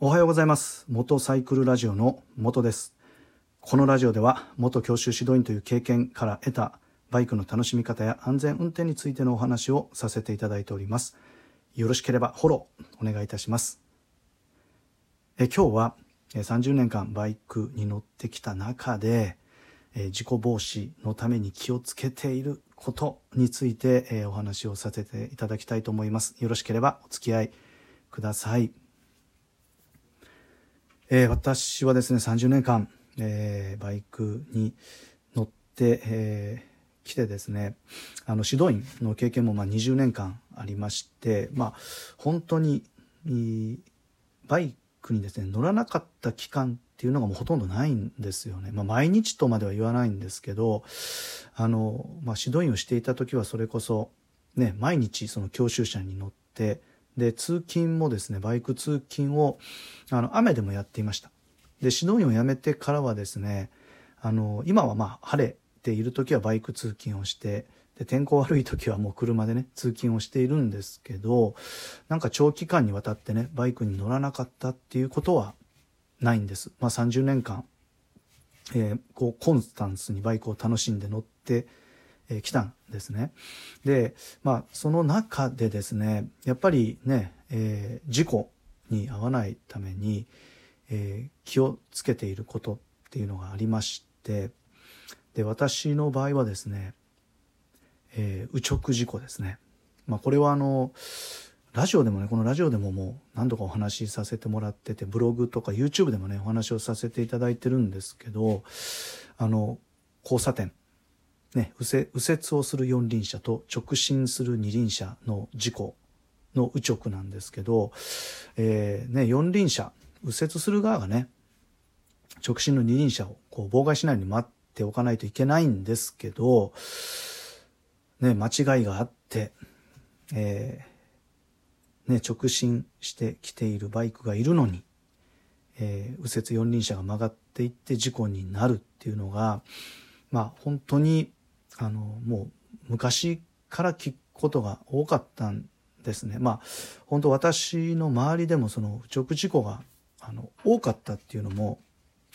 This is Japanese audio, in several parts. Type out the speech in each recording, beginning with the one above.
おはようございます。元サイクルラジオの元です。このラジオでは元教習指導員という経験から得たバイクの楽しみ方や安全運転についてのお話をさせていただいております。よろしければフォローお願いいたします。え今日は30年間バイクに乗ってきた中で事故防止のために気をつけていることについてお話をさせていただきたいと思います。よろしければお付き合いください。えー、私はですね、30年間、えー、バイクに乗って、えー、来てですね、あの、指導員の経験もまあ20年間ありまして、まあ、本当に、バイクにですね、乗らなかった期間っていうのがもうほとんどないんですよね。まあ、毎日とまでは言わないんですけど、あの、まあ、指導員をしていた時はそれこそ、ね、毎日その教習車に乗って、で、通勤もですね、バイク通勤を、あの、雨でもやっていました。で、指導員を辞めてからはですね、あの、今はまあ、晴れている時はバイク通勤をして、で、天候悪い時はもう車でね、通勤をしているんですけど、なんか長期間にわたってね、バイクに乗らなかったっていうことはないんです。まあ30年間、えー、こう、コンスタンスにバイクを楽しんで乗ってえ来たんですね。で、まあ、その中でですね、やっぱりね、えー、事故に遭わないために、えー、気をつけていることっていうのがありまして、で、私の場合はですね、えー、右直事故ですね。まあ、これはあの、ラジオでもね、このラジオでももう何度かお話しさせてもらってて、ブログとか YouTube でもね、お話をさせていただいてるんですけど、あの、交差点、ね、右折右折をする四輪車と直進する二輪車の事故の右直なんですけど、えー、ね、四輪車、右折する側がね、直進の二輪車をこう妨害しないように待っておかないといけないんですけど、ね、間違いがあって、えー、ね、直進してきているバイクがいるのに、えー、右折四輪車が曲がっていって事故になるっていうのが、まあ本当にあの、もう昔から聞くことが多かったんですね。まあ、本当私の周りでもその直事故があの多かったっていうのも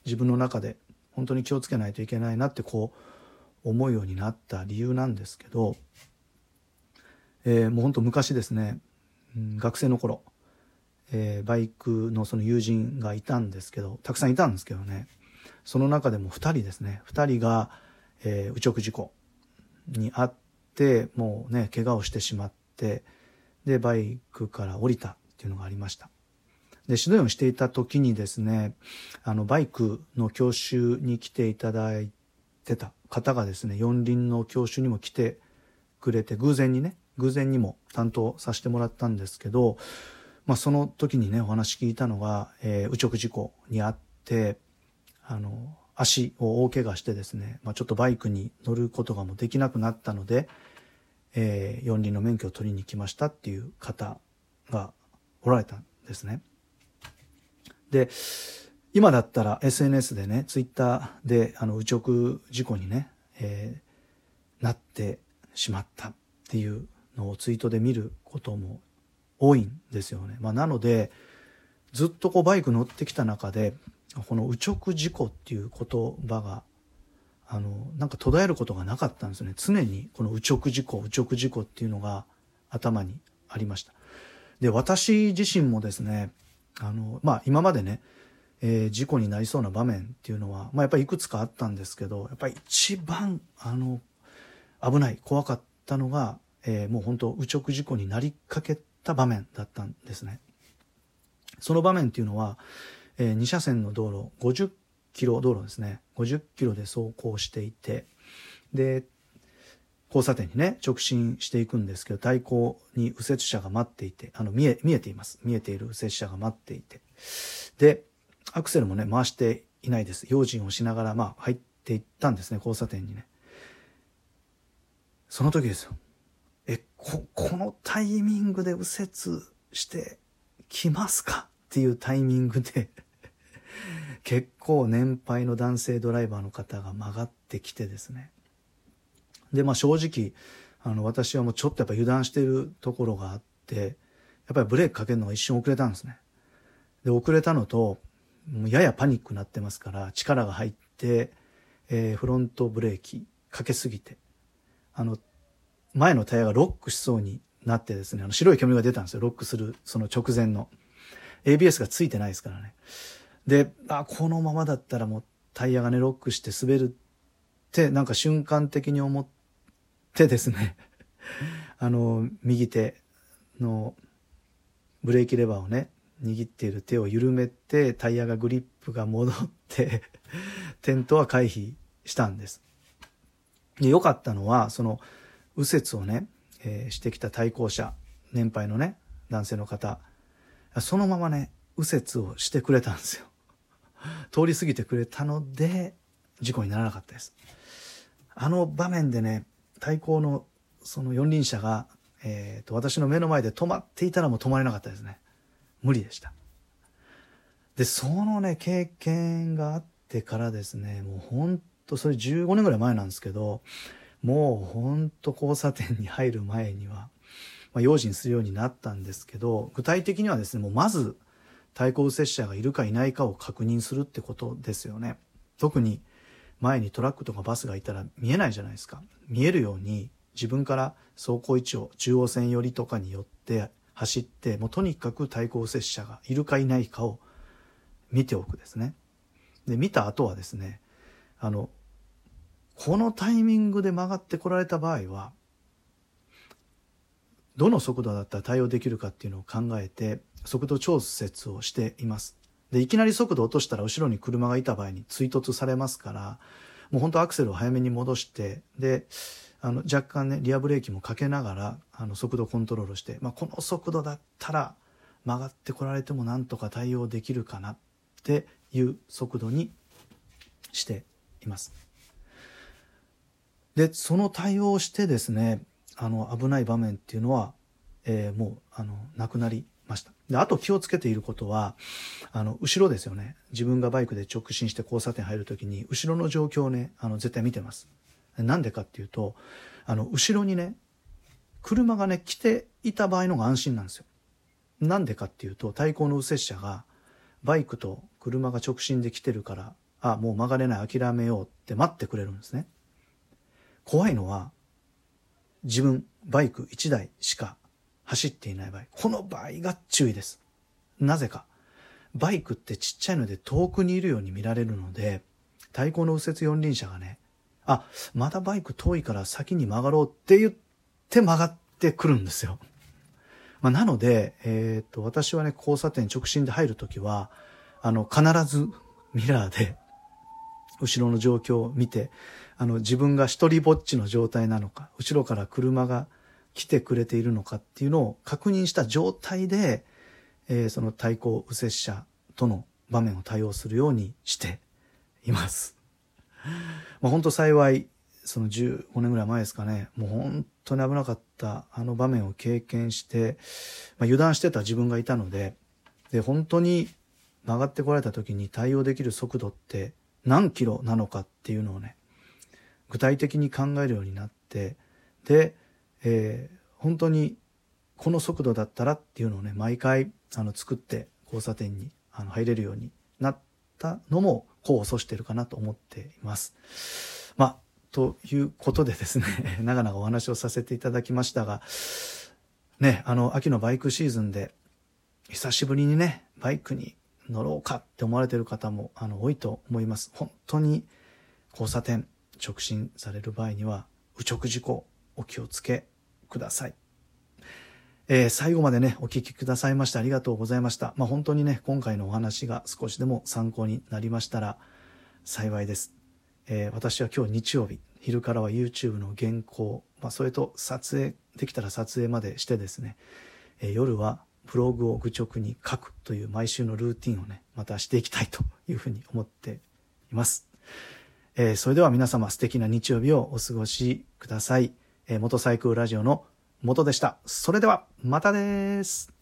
自分の中で本当に気をつけないといけないなってこう思うようになった理由なんですけど、えー、もう本当昔ですね、うん、学生の頃、えー、バイクのその友人がいたんですけど、たくさんいたんですけどね、その中でも2人ですね、2人が、えー、右直事故。にあってもうね怪我をしてしまってでバイクから降りたっていうのがありました。で指導員をしていた時にですねあのバイクの教習に来ていただいてた方がですね四輪の教習にも来てくれて偶然にね偶然にも担当させてもらったんですけど、まあ、その時にねお話聞いたのが、えー、右直事故にあってあの足を大怪我してですね、まあ、ちょっとバイクに乗ることがもうできなくなったので、えー、四輪の免許を取りに来ましたっていう方がおられたんですね。で、今だったら SNS でね、ツイッターであの右直事故にね、えー、なってしまったっていうのをツイートで見ることも多いんですよね。まあ、なので、ずっとこうバイク乗ってきた中で、この右直事故っていう言葉が、あの、なんか途絶えることがなかったんですね。常にこの右直事故、右直事故っていうのが頭にありました。で、私自身もですね、あの、まあ今までね、えー、事故になりそうな場面っていうのは、まあやっぱりいくつかあったんですけど、やっぱり一番、あの、危ない、怖かったのが、えー、もう本当、右直事故になりかけた場面だったんですね。その場面っていうのは、えー、2車線の道路50キロ道路ですね。50キロで走行していてで交差点にね直進していくんですけど対向に右折車が待っていてあの見え見えています。見えている右折車が待っていて。でアクセルもね回していないです。用心をしながらまあ入っていったんですね交差点にね。その時ですよ。えここのタイミングで右折してきますか？っていうタイミングで結構年配の男性ドライバーの方が曲がってきてですね。で、まあ正直、あの、私はもうちょっとやっぱ油断してるところがあって、やっぱりブレーキかけるのが一瞬遅れたんですね。で、遅れたのと、ややパニックになってますから、力が入って、えー、フロントブレーキかけすぎて、あの、前のタイヤがロックしそうになってですね、あの白い煙が出たんですよ。ロックする、その直前の。ABS がついてないですからね。で、あ、このままだったらもうタイヤがね、ロックして滑るって、なんか瞬間的に思ってですね、あの、右手のブレーキレバーをね、握っている手を緩めて、タイヤがグリップが戻って 転倒は回避したんです。で、良かったのは、その、右折をね、えー、してきた対向車、年配のね、男性の方、そのままね、右折をしてくれたんですよ。通り過ぎてくれたので、事故にならなかったです。あの場面でね、対向のその四輪車が、えっ、ー、と、私の目の前で止まっていたらもう止まれなかったですね。無理でした。で、そのね、経験があってからですね、もうほんと、それ15年ぐらい前なんですけど、もうほんと交差点に入る前には、まあ、用心するようになったんですけど、具体的にはですね、もうまず対向右折車がいるかいないかを確認するってことですよね。特に前にトラックとかバスがいたら見えないじゃないですか。見えるように自分から走行位置を中央線寄りとかによって走って、もうとにかく対向右折車がいるかいないかを見ておくですね。で、見た後はですね、あの、このタイミングで曲がってこられた場合は、どの速度だったら対応できるかっていうのを考えて、速度調節をしています。で、いきなり速度落としたら後ろに車がいた場合に追突されますから、もう本当アクセルを早めに戻して、で、あの、若干ね、リアブレーキもかけながら、あの、速度コントロールして、まあ、この速度だったら曲がってこられてもなんとか対応できるかなっていう速度にしています。で、その対応をしてですね、あの、危ない場面っていうのは、えー、もう、あの、なくなりました。で、あと気をつけていることは、あの、後ろですよね。自分がバイクで直進して交差点入るときに、後ろの状況をね、あの、絶対見てます。なんでかっていうと、あの、後ろにね、車がね、来ていた場合のが安心なんですよ。なんでかっていうと、対向の右折車が、バイクと車が直進で来てるから、あ、もう曲がれない、諦めようって待ってくれるんですね。怖いのは、自分、バイク1台しか走っていない場合、この場合が注意です。なぜか。バイクってちっちゃいので遠くにいるように見られるので、対向の右折四輪車がね、あ、まだバイク遠いから先に曲がろうって言って曲がってくるんですよ。まあ、なので、えっ、と、私はね、交差点直進で入るときは、あの、必ずミラーで、後ろの状況を見て、あの、自分が一人ぼっちの状態なのか、後ろから車が来てくれているのかっていうのを確認した状態で、えー、その対向右折車との場面を対応するようにしています。まあ、本当幸い、その15年ぐらい前ですかね、もう本当に危なかったあの場面を経験して、まあ、油断してた自分がいたので、で、本当に曲がってこられた時に対応できる速度って何キロなのかっていうのをね、具体的に考えるようになって、で、えー、本当にこの速度だったらっていうのをね、毎回あの作って交差点にあの入れるようになったのも功を奏してるかなと思っています。まあ、ということでですね、長々お話をさせていただきましたが、ね、あの、秋のバイクシーズンで、久しぶりにね、バイクに乗ろうかって思われてる方も、あの、多いと思います。本当に交差点、直進される場合には、右直事故、お気をつけください。えー、最後までね、お聞きくださいましてありがとうございました。まあ、本当にね、今回のお話が少しでも参考になりましたら幸いです。えー、私は今日日曜日、昼からは YouTube の原稿、まあ、それと撮影、できたら撮影までしてですね、えー、夜はブログを愚直に書くという毎週のルーティンをね、またしていきたいというふうに思っています。えー、それでは皆様素敵な日曜日をお過ごしください。えー、元サイクルラジオの元でした。それでは、またです。